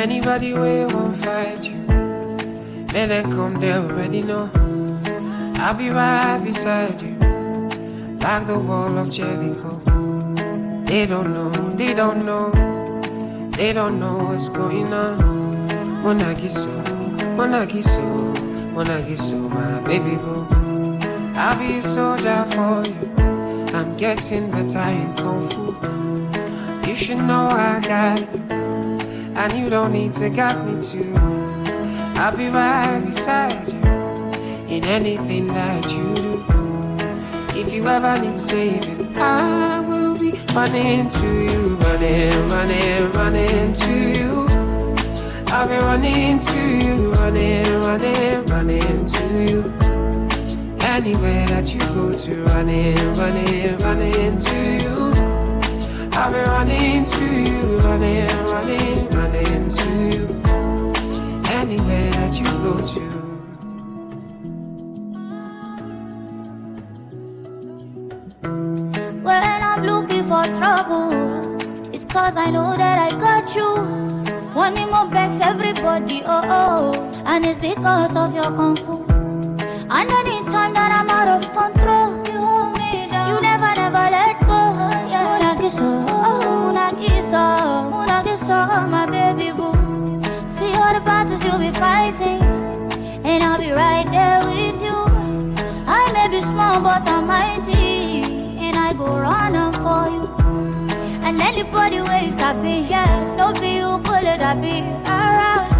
Anybody way won't fight you. Man, they come, they already know. I'll be right beside you, like the wall of Jericho. They don't know, they don't know, they don't know what's going on. Monagiso, Monagiso, Monagiso, my baby boo. I'll be a soldier for you. I'm getting better in Kung Fu. You should know I got you, and you don't need to guide me too. I'll be right beside you in anything that you do. If you ever need saving, I will be running to you, running, running, running to you. I'll be running to you, running, running, running to you. Anywhere that you go to, running, running, running to you. I'll be running to you, running, running, running that you go to. When I'm looking for trouble, it's cause I know that I got you. Wanting my best, everybody, oh oh. And it's because of your kung fu. And anytime that I'm out of control, you hold me down. You never, never let go. Yeah. Munagiso, oh, oh. Munagiso, oh. Munagiso, oh, my baby boo. See all you'll be fighting, and I'll be right there with you. I may be small, but I'm mighty, and I go running for you. And anybody where you happy, yes, don't be you, pull I be alright.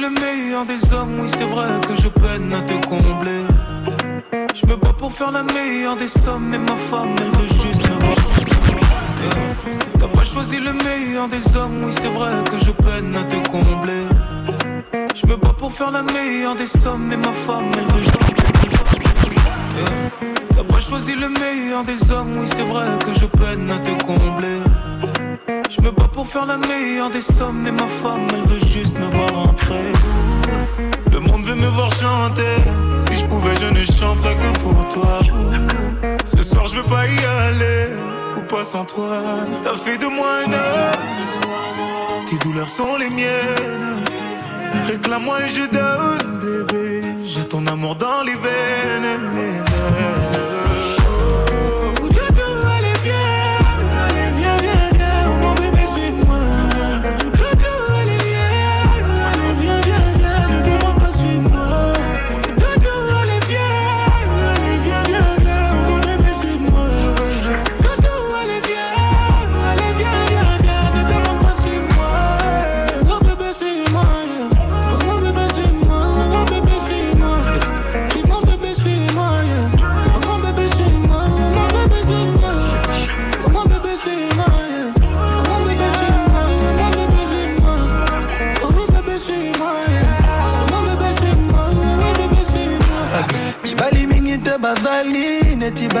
Le meilleur des hommes, oui c'est vrai que je peine à te combler. Je me bats pour faire la meilleure des sommes, mais ma femme elle veut juste me voir. T'as pas choisi le meilleur des hommes, oui c'est vrai que je peine à te combler. Je me bats pour faire la meilleure des sommes, mais ma femme elle veut juste. Yeah. T'as pas choisi le meilleur des hommes, oui c'est vrai que je peine à te combler. Je me bats pour faire la meilleure des sommes, mais ma femme elle veut juste me voir entrer. Le monde veut me voir chanter. Si je pouvais, je ne chanterais que pour toi. Ce soir, je veux pas y aller, ou pas sans toi. T'as fait de moi un homme. Tes douleurs sont les miennes. Réclame-moi et je donne, bébé. J'ai ton amour dans les veines.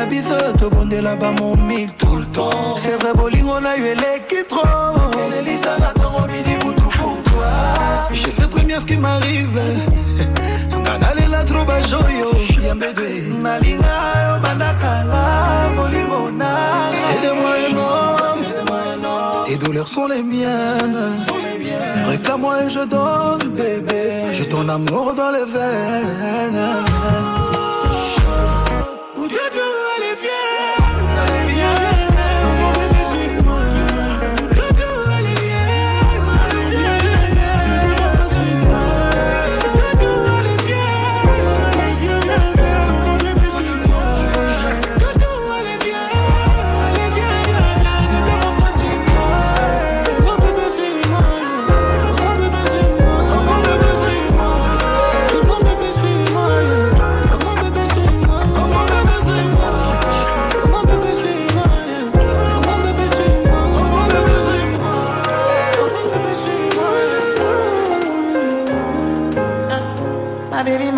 Bazali neti babiso tobondela bamomi tout le temps. C'est vrai bolingo na yo eleki tro elelisa na ntongo midi butu pour toi. Je sais très bien ce qui m'arrive. Nga nalela tro bajoyo ya mbedwe malinga yo bandakala bolingo na tes douleurs sont les miennes. Réclame-moi et je donne bébé. J'ai ton amour dans les veines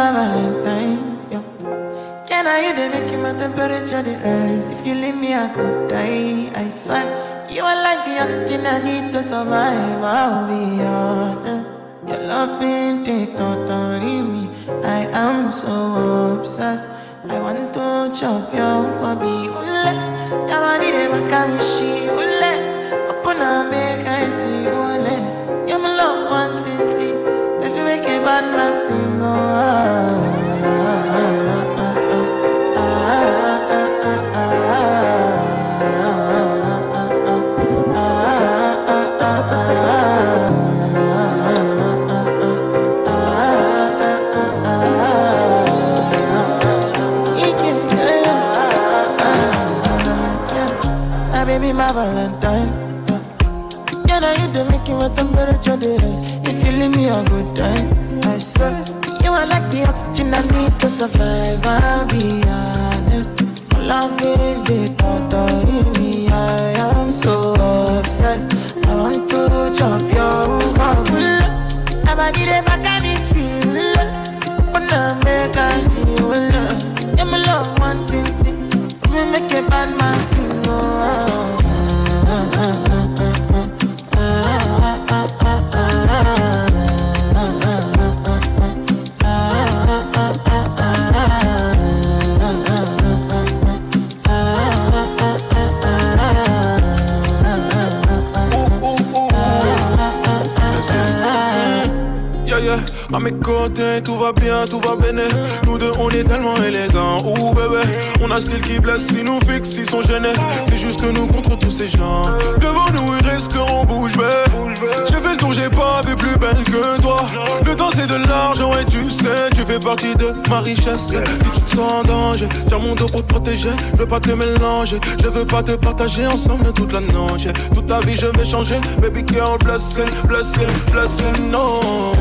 Valentine. Can I you they make my temperature rise? If you leave me, I could die. I swear, you are like the oxygen I need to survive. I'll be honest. Your love ain't it me. I am so obsessed. I want to chop your kwabi ule. Your body they she ule. Open up, make I see ule. You my love one city balancing on. Baby, my Valentine. Can I hit the making with temperature days? If you leave me a good time. I swear. You are like the oxygen I need to survive. I'll be honest. Loving the thought of me, I am so obsessed. I want to chop your heart. I'm a need back and it's you. I make see you, love. Yeah, my love, thing. Me make a bad man sing, oh. Mes côtés, tout va bien, tout va bien. Nous deux, on est tellement élégants. Ouh, bébé, on a style qui blesse, si nous fixe, ils sont gênés. C'est juste nous contre tous ces gens. Devant nous, ils resteront bouche bée. J'ai fait le tour, j'ai pas vu plus belle que toi. Le temps, c'est de l'argent, et tu sais, tu fais partie de ma richesse. Si tu te sens en danger, tiens mon dos pour te protéger. Je veux pas te mélanger, je veux pas te partager ensemble toute la noche. Toute ta vie, je vais changer. Baby girl, blessing, blessing, blessing, no.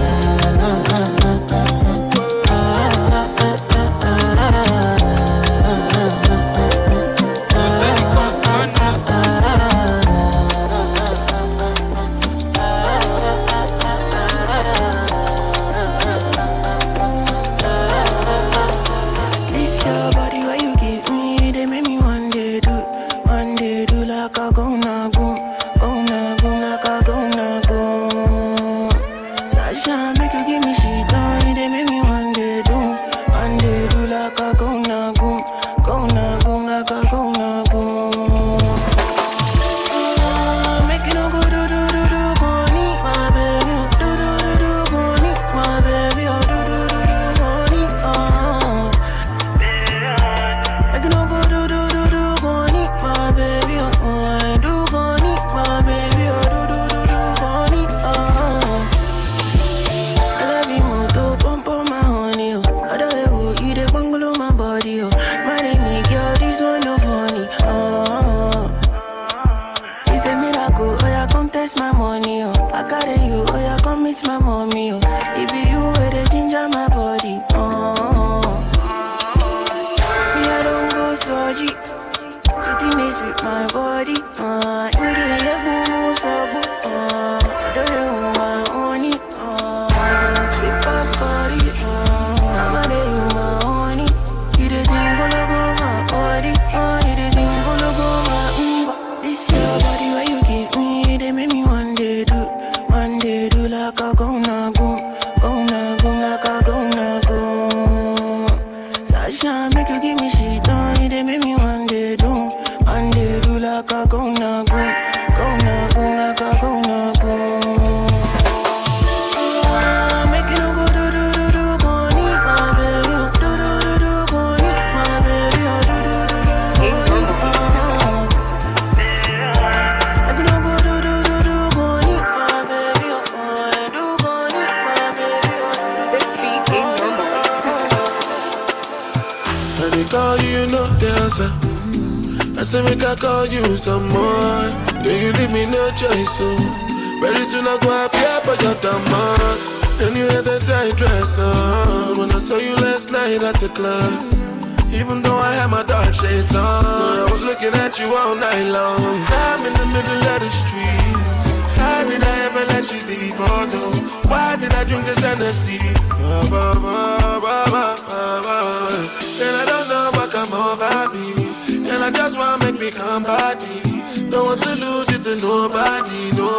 Wanna make me come body. Don't want to lose it to nobody, no.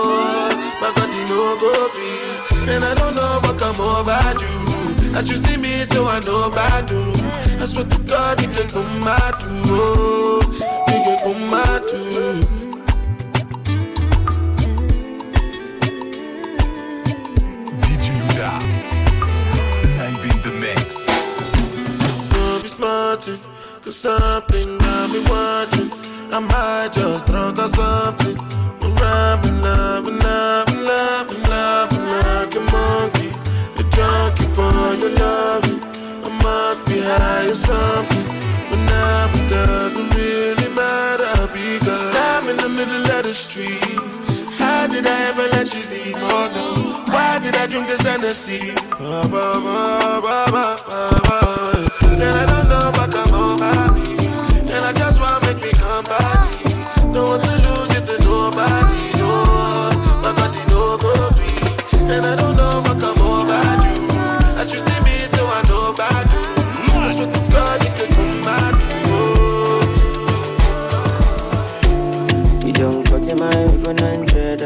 My God, you know go be. And I don't know what come over you. As you see me, so I know about you. I swear to God, you can come mad too. Oh, you can come too. smarting, cause something got me watching. I might just drunk or something. I'm rhyming, loving, loving, loving, loving like a monkey. A junkie for your loving. I must be high or something. But now it doesn't really matter because I'm in the middle of the street. How did I ever let you leave? Oh no. Why did I drink this Hennessy? Bah, bah, bah, bah, bah, bah, bah. And I don't know what come over my even hundred.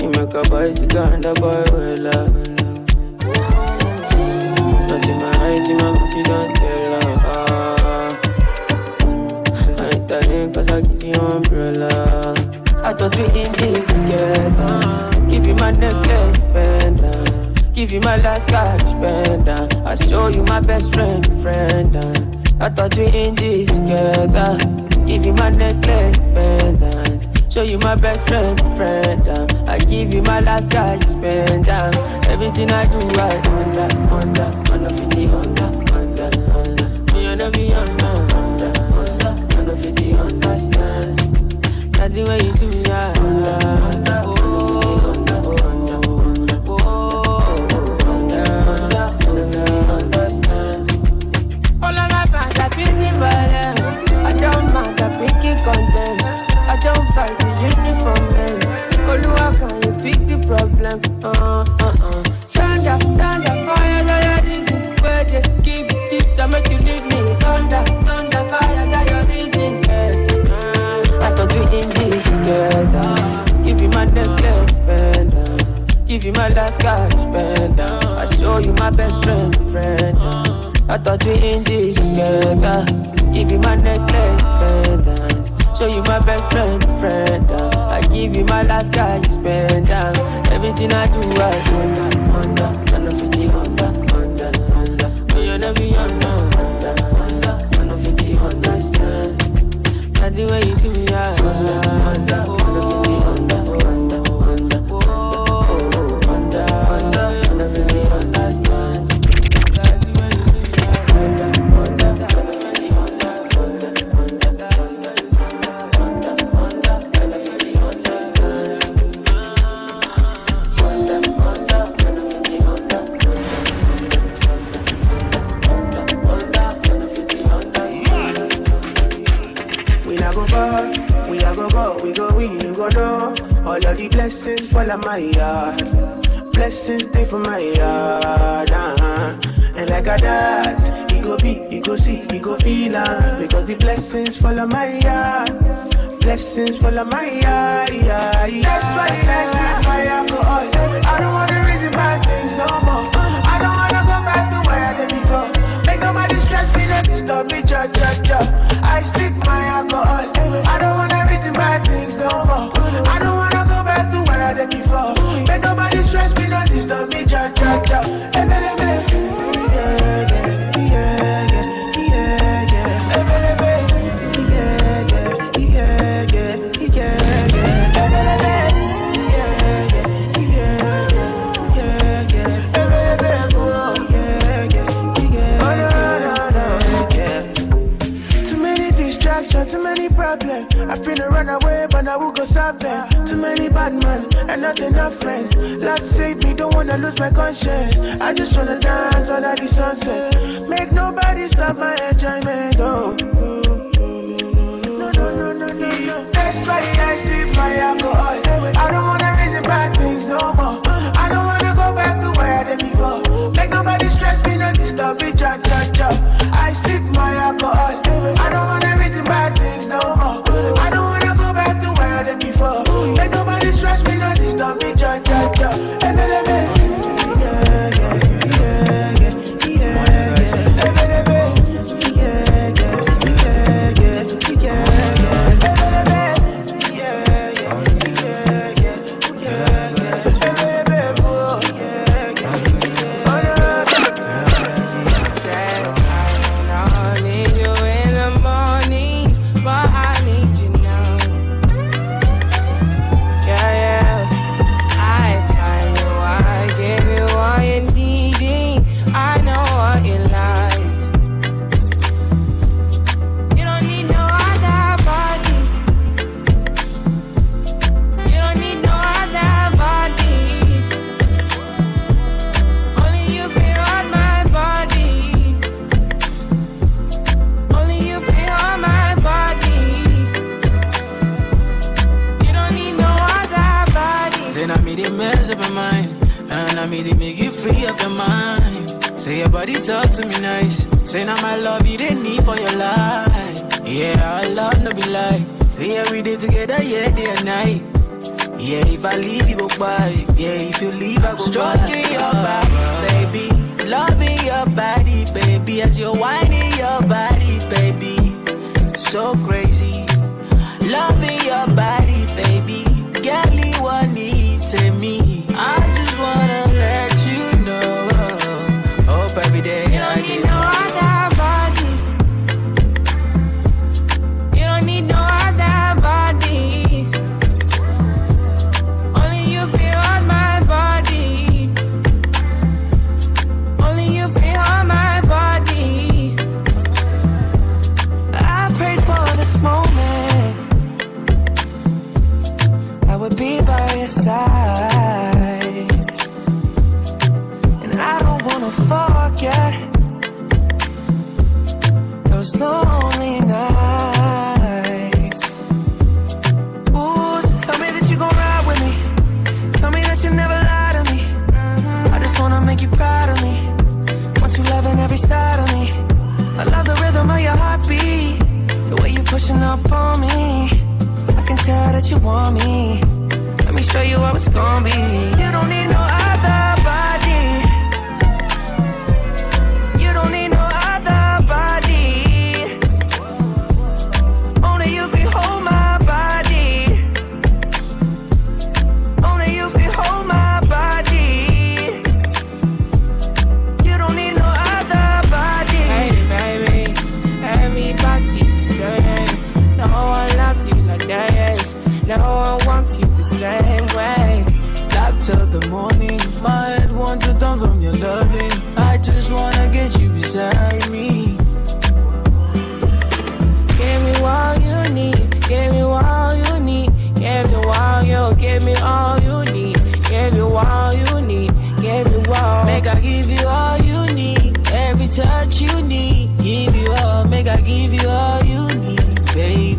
You make a bicycle and a boy well love. eyes in my you don't tell her. I ain't telling cause I give you umbrella. I thought we in this together. Give you my necklace, pendant. Give you my last cash, pendant. I show you my best friend, friend. I thought we in this together. Give you my necklace, pendant. Show you my best friend, friend. Uh. I give you my last guy, you spend uh. Everything I do, I under, under, under 50, under, under, lose my conscience. I just wanna dance under the sunset. Make nobody stop my enjoyment. mess up your mind. And I mean, they make you free up your mind. Say your body talk to me nice. Say now my love you didn't need for your life. Yeah, I love no be like. Say yeah, we did together, yeah, day and night. Yeah, if I leave, you go by. Yeah, if you leave, I go Stroking by. your back, baby. Loving your body, baby. As you're whining your body, baby. So crazy. Loving your body up on me. I can tell that you want me. Let me show you how it's gonna be. You don't need no till the morning. My head wants to turn from your loving. I just wanna get you beside me. Give me all you need. Give me all you need. Give me all you. Give me all you need. Give me all you need. Give me all. Make I give you all you need. Every touch you need. Give you all. Make I give you all you need, baby.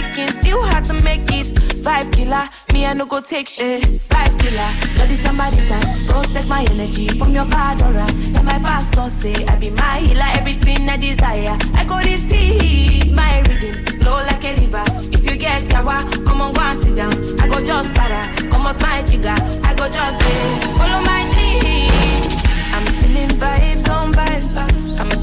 Was still had to make it. Vibe killer, me I no go take shit. Vibe killer, bloody somebody time. Protect my energy from your bad aura. Then my pastor say I be my healer, everything I desire. I go receive my reading, flow like a river. If you get yawa, come on go and sit down. I go just para, come off my jigger. I go just pay, follow my lead. I'm feeling vibes on vibes. I'm a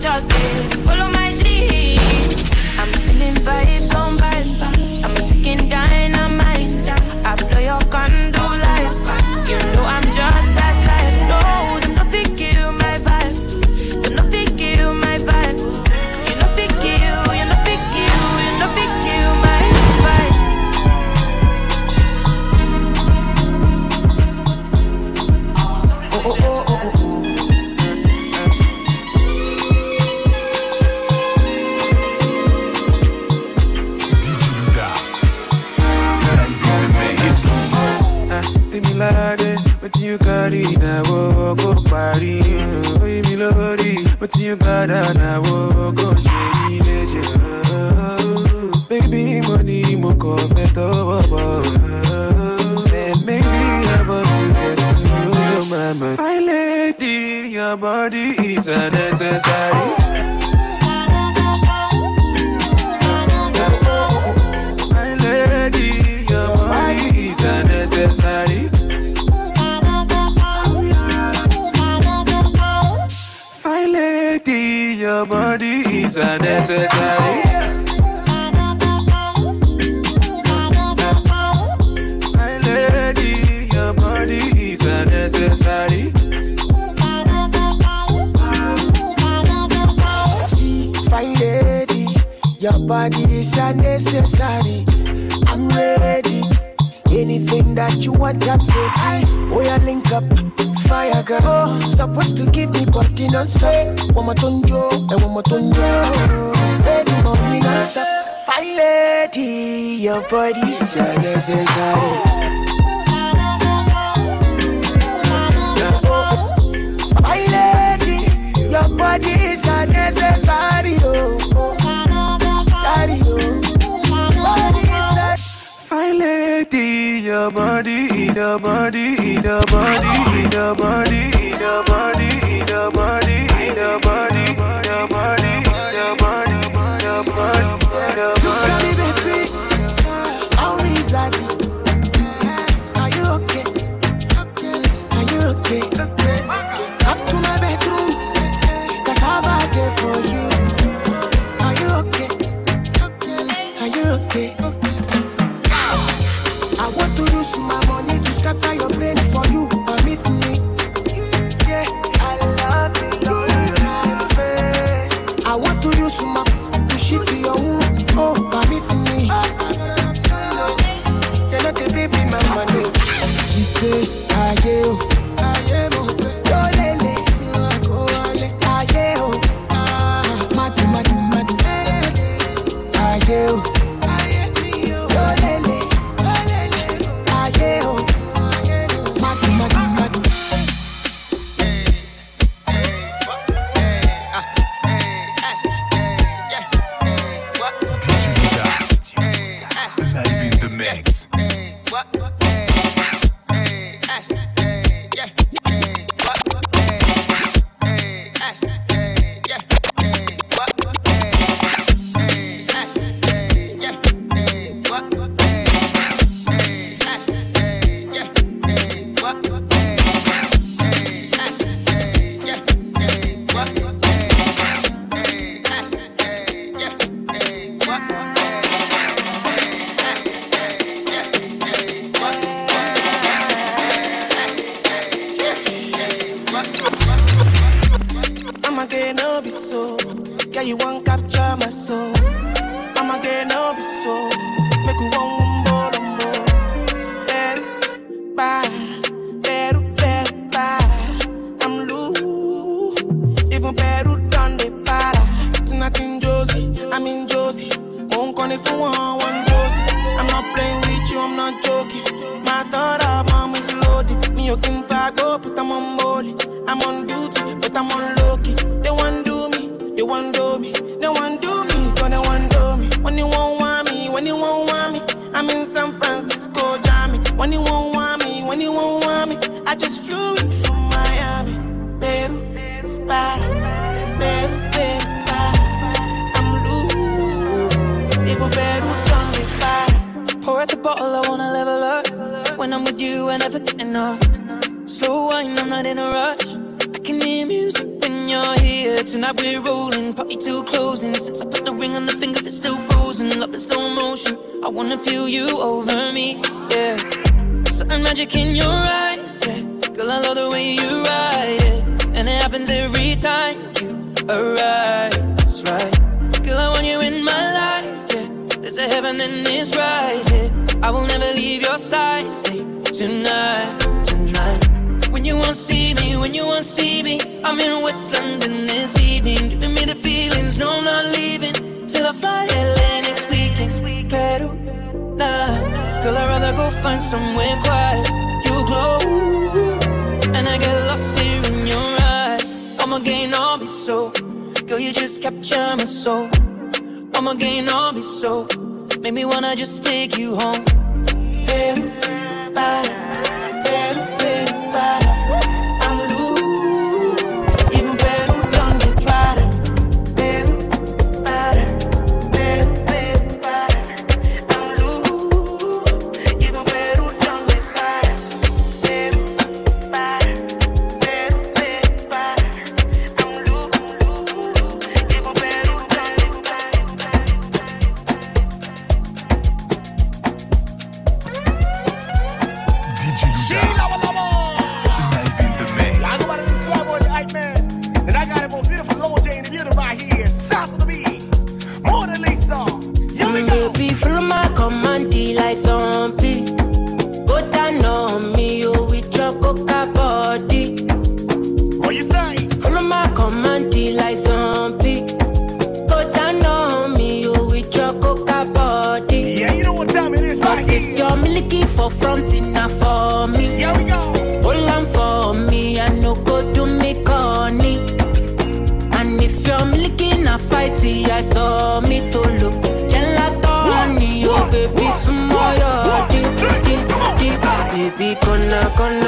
just did. Follow me. your body is unnecessary. My lady, your body is unnecessary. My lady, your body is unnecessary. the sadness subsiding. I'm ready. Anything that you want, I'm ready. Oh, yeah, link up. Fire girl, oh, supposed to give me body non-stop. One more tonjo, and one more tonjo. Spend money non-stop. Fire lady, your body's your necessary. a body, is a body, is a body, is a body, is a body, is a body, is a body, is a body. still frozen, up in slow motion. I wanna feel you over me, yeah. Certain magic in your eyes, yeah. Girl, I love the way you ride it, and it happens every time you arrive. That's right. Girl, I want you in my life, yeah. There's a heaven and it's right here. Yeah. I will never leave your side. Stay tonight, tonight. When you won't see me, when you won't see me, I'm in West London this evening, giving me the feelings. No, I'm not leaving fly Atlantic weekend, Peru, nah Girl, I'd rather go find somewhere quiet. You glow, and I get lost here in your eyes. I'ma gain all be so Girl, you just capture my soul. I'ma gain all be so Make me wanna just take you home. Peru, para, Peru, Peru, para baby, con la, con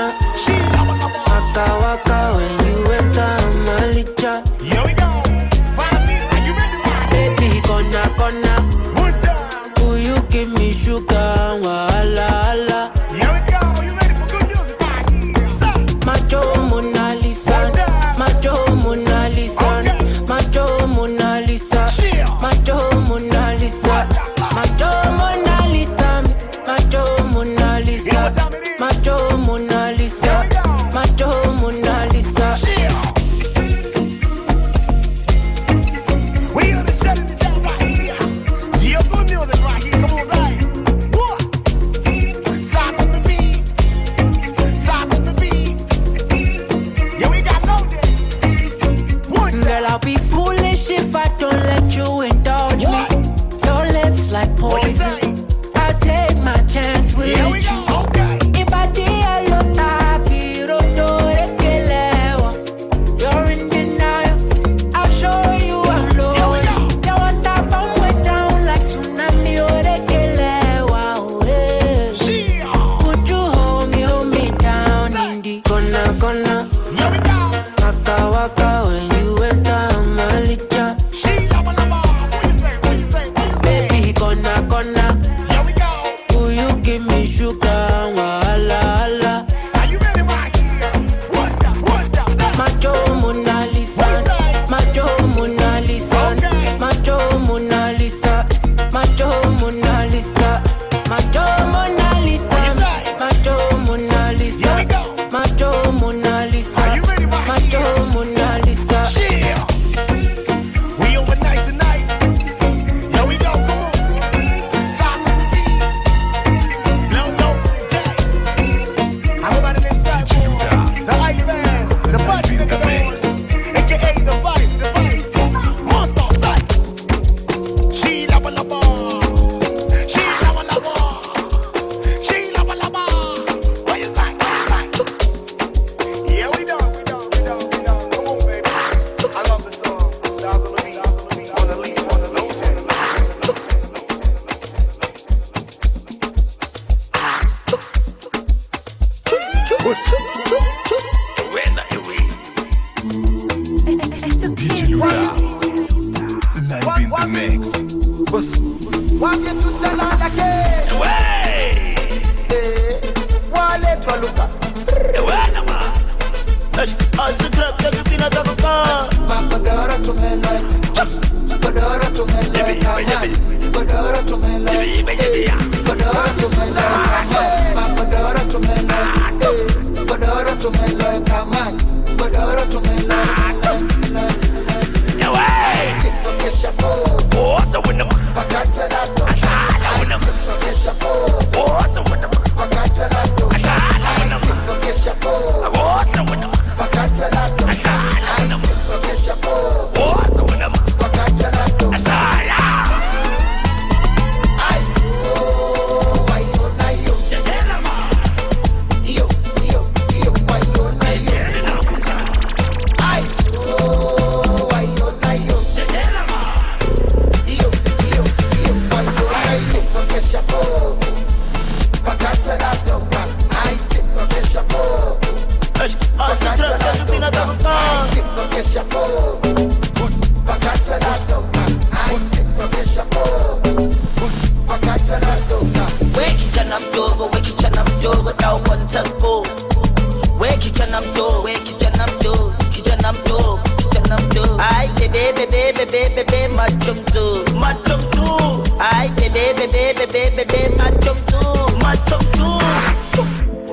mad chum zoo, mad chum zoo. Aye, baby, baby, baby, baby, mad chum zoo, mad chum zoo.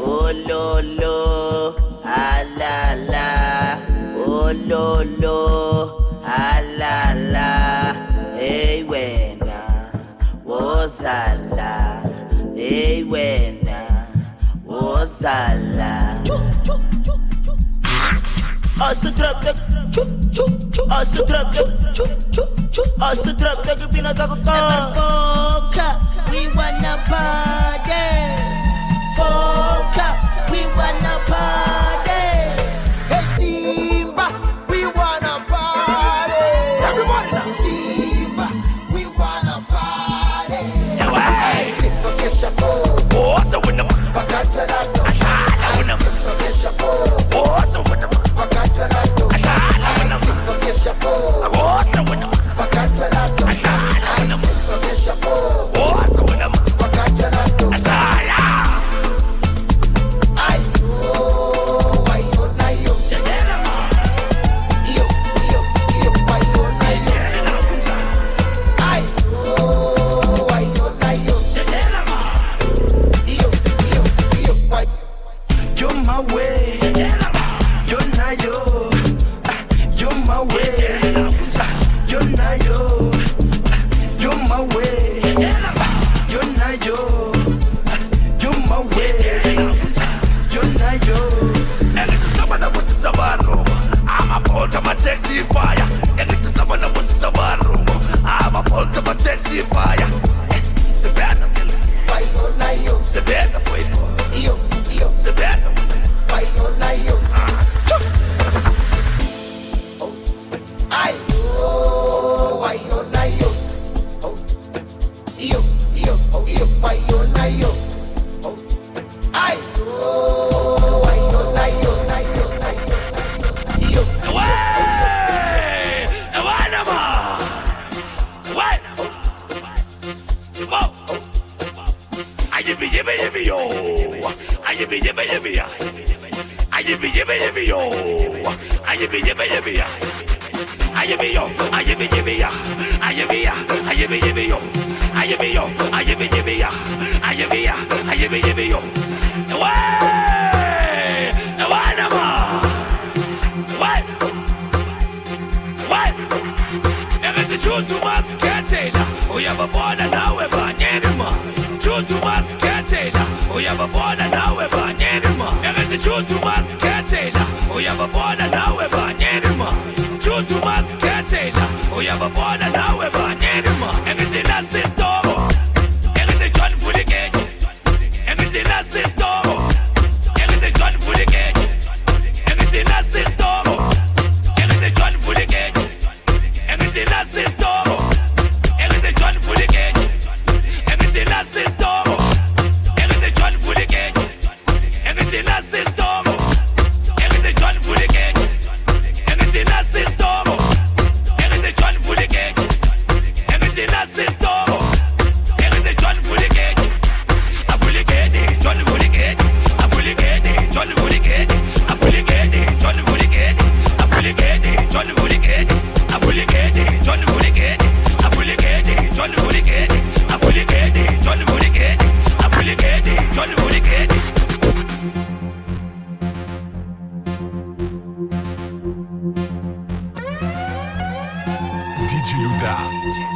Oh lo lo, ah la la. Oh lo lo, ah la la. Hey wena, wozala. Hey wena, wozala. Us to drop the chup chup chup. Us to drop the chup chup. Us trap, take a Four cup, we wanna party. Four cup, we wanna party.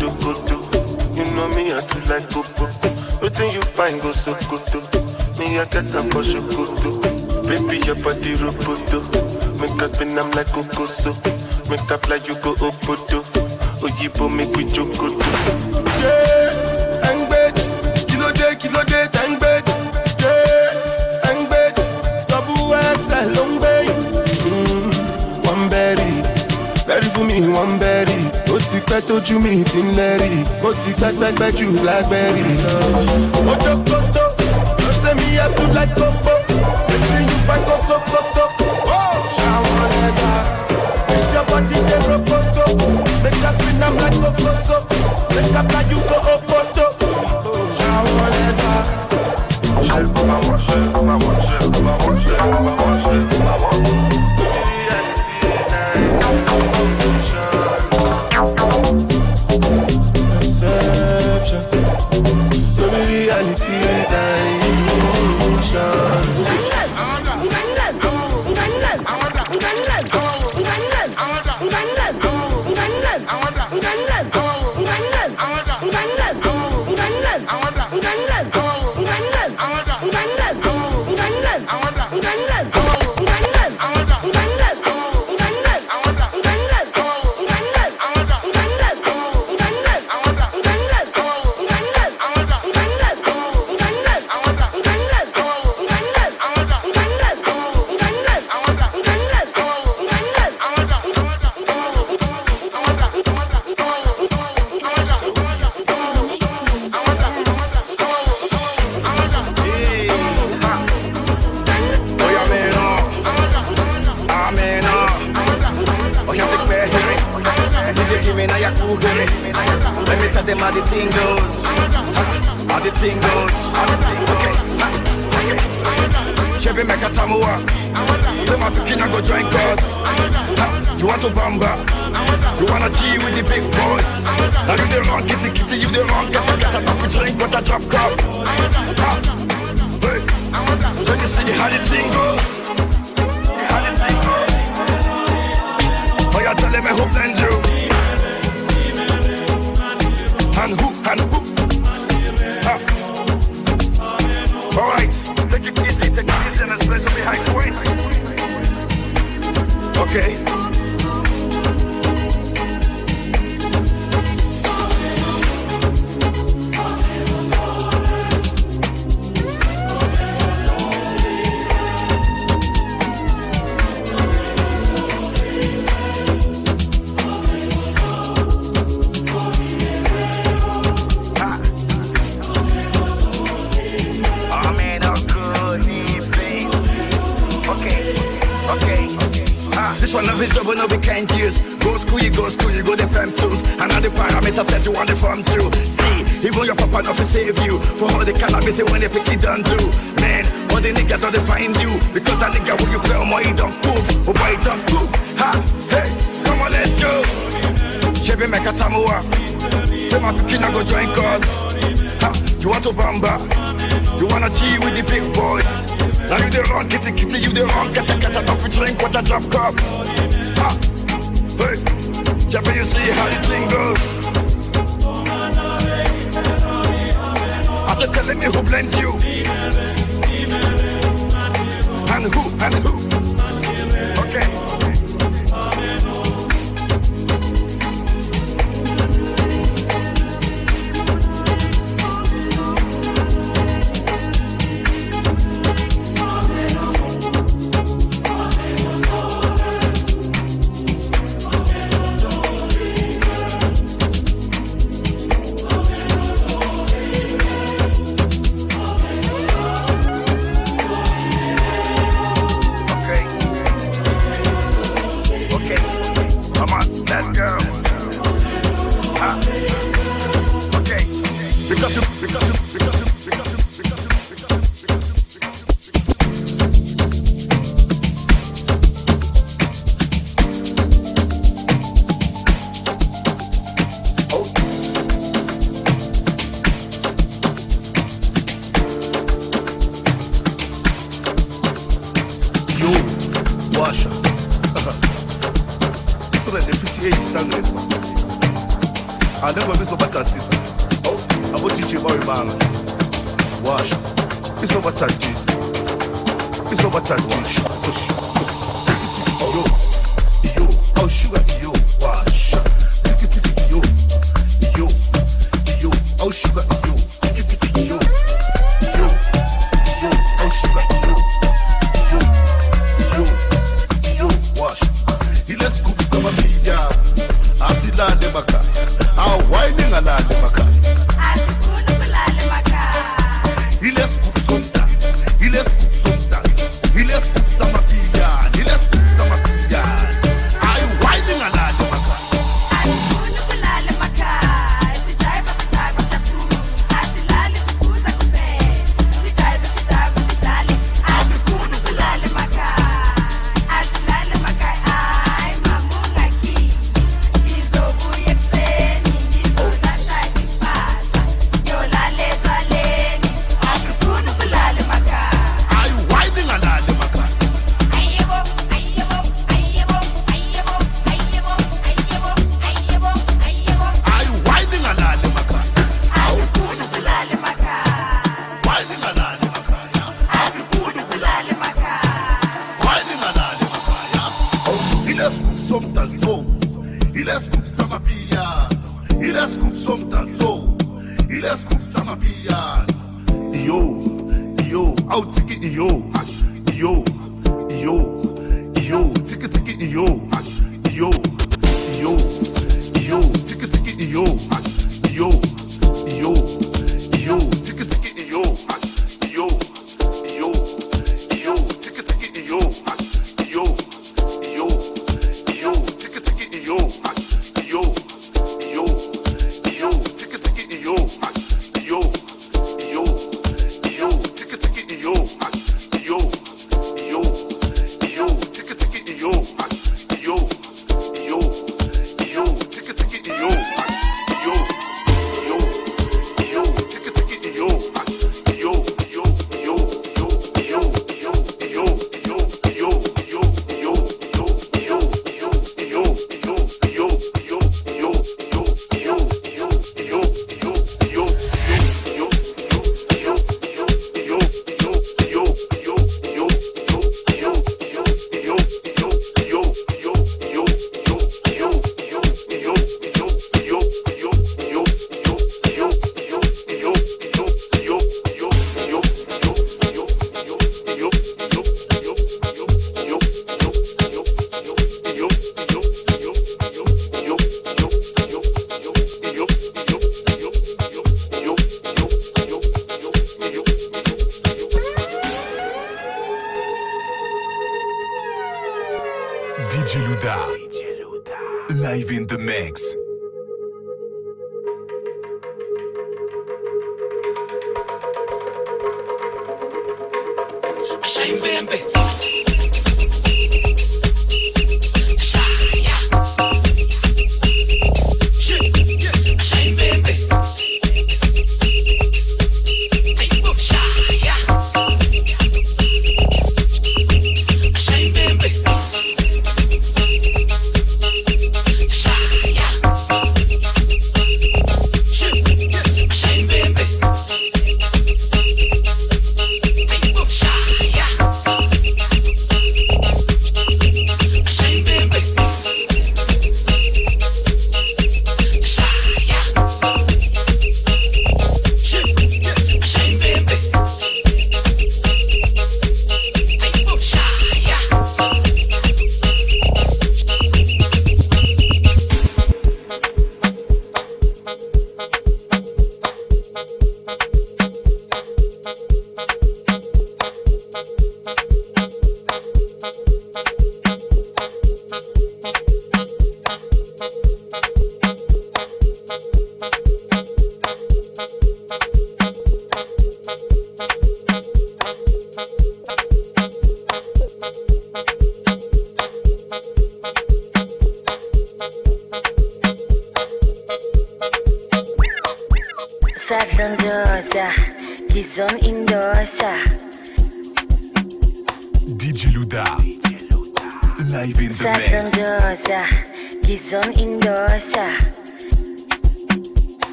Moto koto, you know me, I too like popo. Nothing you find go so koto. Me, I get a for shokoto. Baby, your body roboto. Make up and I'm like kokoso. Make up like you go oh, opoto. Oyibo make we jokoto. Yeah, ti pẹ́ tójú mi ti ń lẹ́rì. Ó ti pẹ́ pẹ́pẹ́ jù lágbẹ́rì lọ. Koto, ló ṣe mi yẹ tún láì kókó. Yìí fẹ́ kó sókótó. Ṣàwọn. It's your body dey rokoto. Make us spin am like kokoso. Make up like you go Parameters that you want to form through. See, even your papa to save you. For all the cannabis when they pick it done do. Man, all the niggas don't find you. Because that nigga when you play on my he don't move. Oh boy, don't move. Ha, hey, come on, let's go. Chevy make a tamua. Say my cooking, I go join God. Ha, you want to bamba? You wanna G with the big boys? Now you the wrong kitty kitty, you the wrong get a get a coffee drink with a drop cup. Ha, hey, Chevy, you see how the thing goes. I said, telling me who blends you. And who, and who. Okay.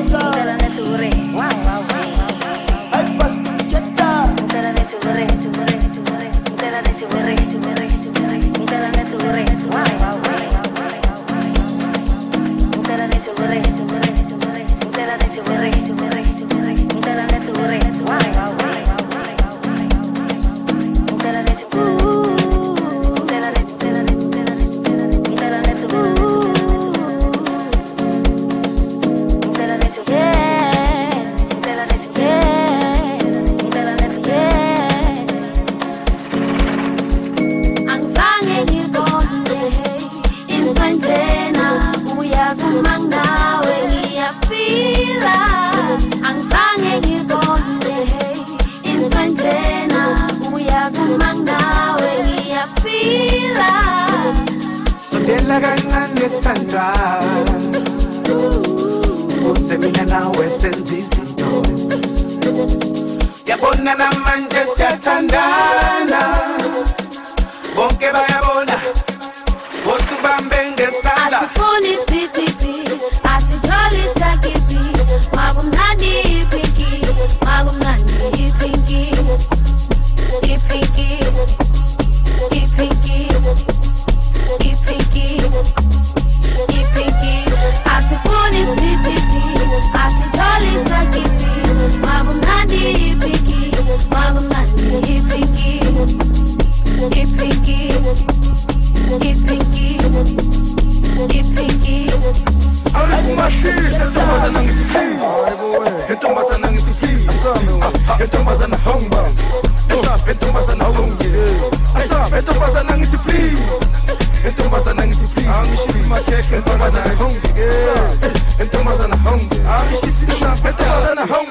Ngicela nithi hurry asap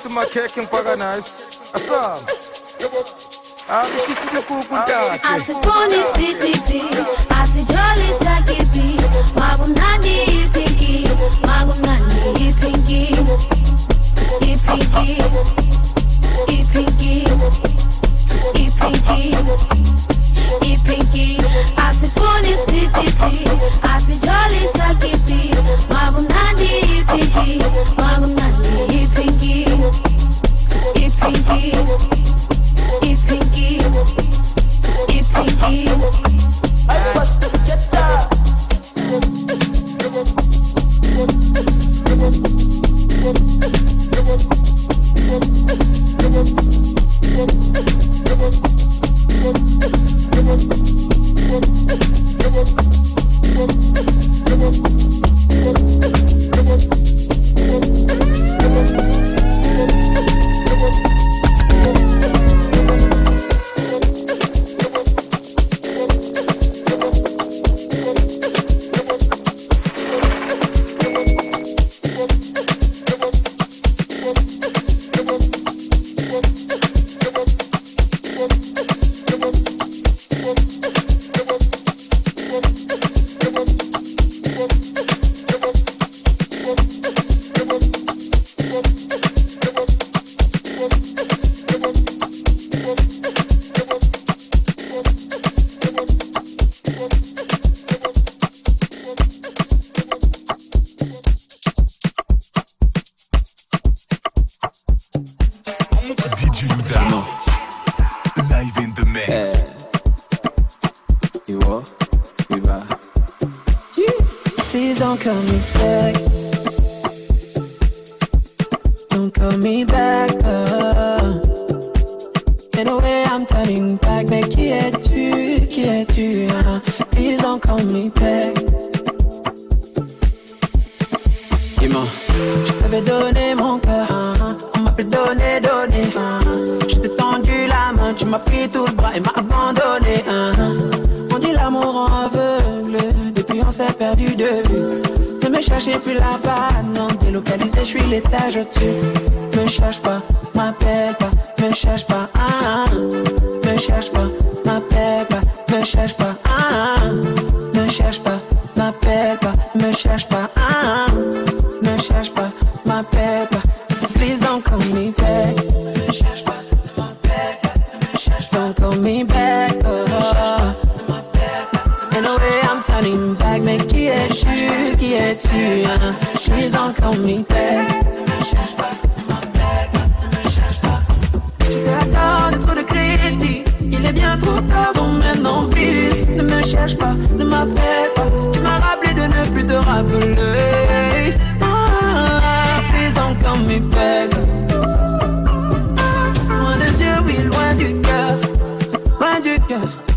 Angishisi makhekhe ngipaka nice Asambe Angishisi lokukutasa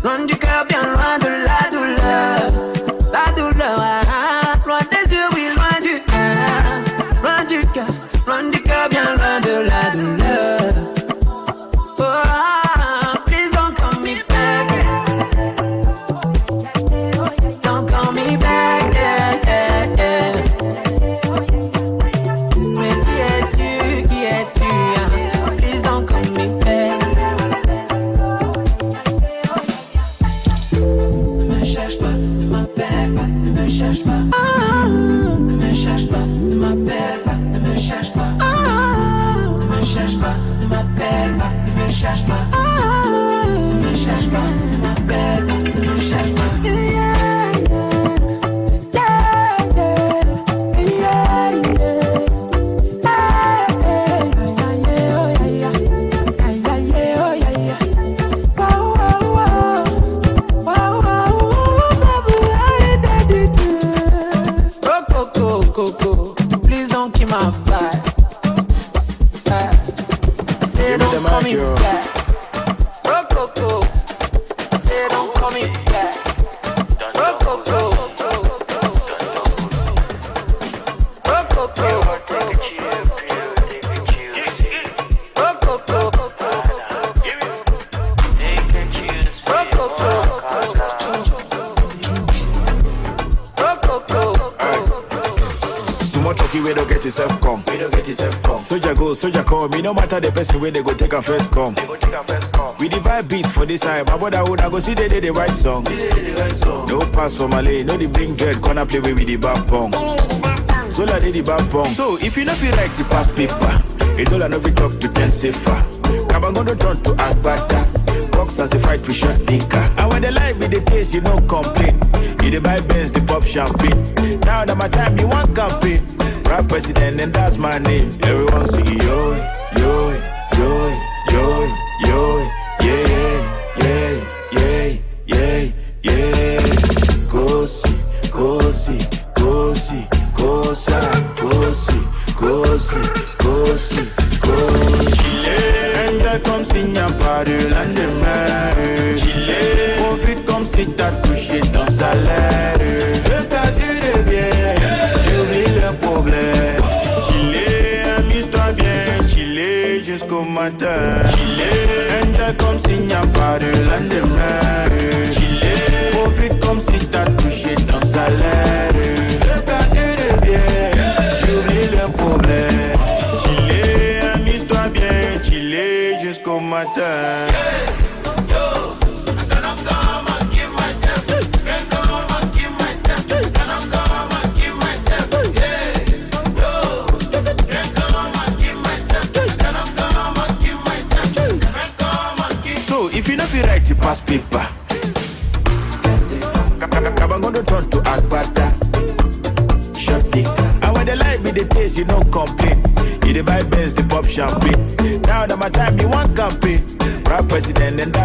London Caribbean play away with the bad bong. So like the bad bong. So if you not be right you pass paper, a dollar no fit talk to ten safer. Kabango don't turn to Agbada. Box as the fight we shot nigga. And when the light be the taste, you no complain. You the buy Benz, the pop champagne. Now that my time, you want campaign. Rap president and that's my name. Everyone sing yo, yo, yo, yo. Now that my time, you want copy. Rap president and that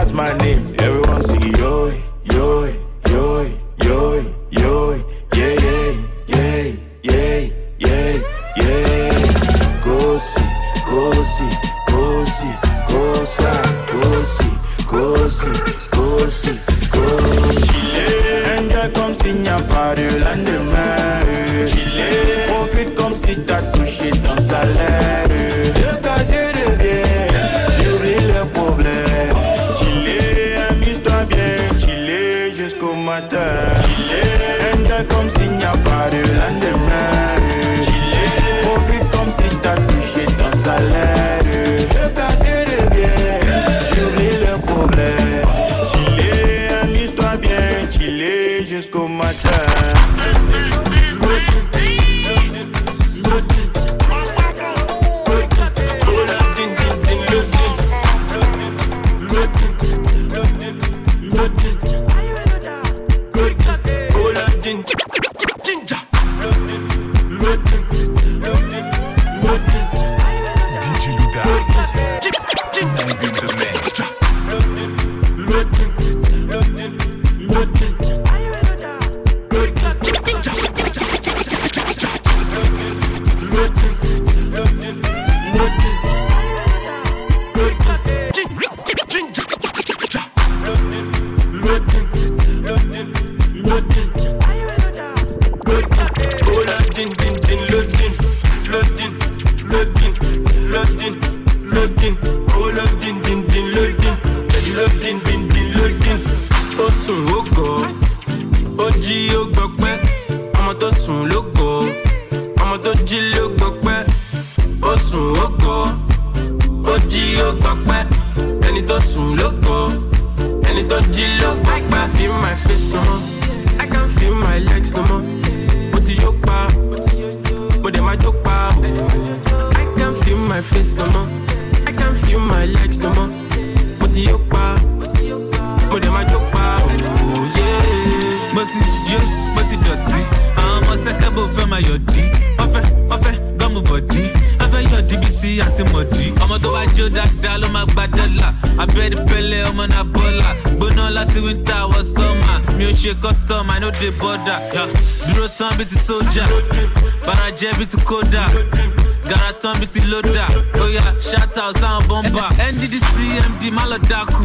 APC ló dà ó yá ṣáta ọ̀sán bọ́mbà NDDC MD má lọ dákú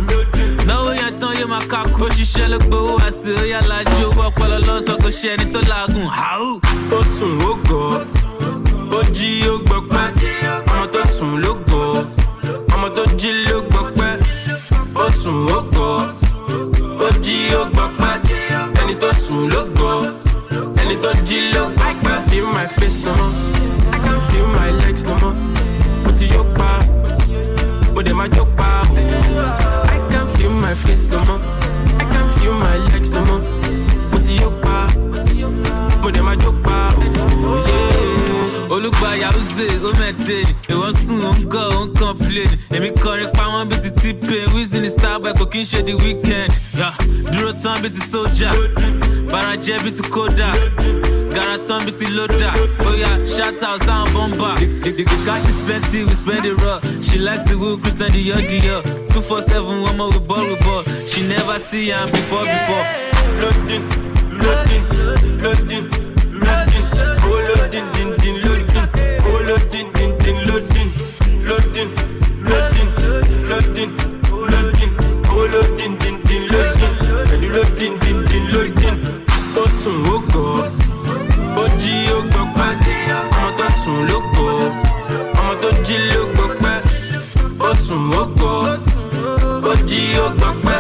náwó yẹn tán yóò máa kakú òṣìṣẹ́ ló gbowó àṣì ó yá lajú owó ọpọlọ ló ń sọ kò ṣe ẹni tó laagun hàù. ó sùn ó gọ̀. Ó jí ó gbọ́ pẹ́ ọmọ tó sùn ló gọ̀. Ọmọ tó jí ló gbọ́ pẹ́ ó sùn ó gọ̀. Ó jí ó gbọ́ pẹ́ ẹni tó sùn ló gọ̀. Ẹni tó jí ló gbọ́ pẹ́ fi my face on. Jó pa o. I can feel my face no more I can feel my legs no more mo dẹ̀ máa jó pa o. uze ó mẹ́tẹ́ ìwọ́n sùn ó ń gọ̀ ó ń complain. Èmi kọrin pa wọ́n bíi ti t-pain wíìsì ní starboy kò kí n ṣe the weekend. Dúró tán bíi ti sójà. Barajẹ́ bíi ti kódà. Gara tán bíi ti lódà. Oya shout out sound bomber the, cash is plenty we spend it raw. She likes the wheel christian dior dior two four seven one more with ball with ball. She never see am before before. Loading, loading, loading, sùn ló gọ̀ ọmọ tó jí ló gbọ́ pẹ́ ó sùn ó ó jí ó gbọ́ pẹ́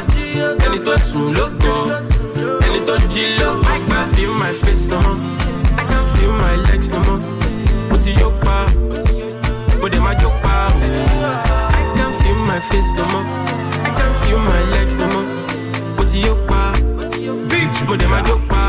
ẹni tó sùn ló gọ̀ ẹni tó jí ló gbọ́ pẹ́. I can feel my face no more. I can feel my legs no more. Mo ti yó pa mo dẹ̀ máa jó pa. I can feel my face no more. I can feel my legs no more. Mo ti yó pa mo dẹ̀ máa jó pa.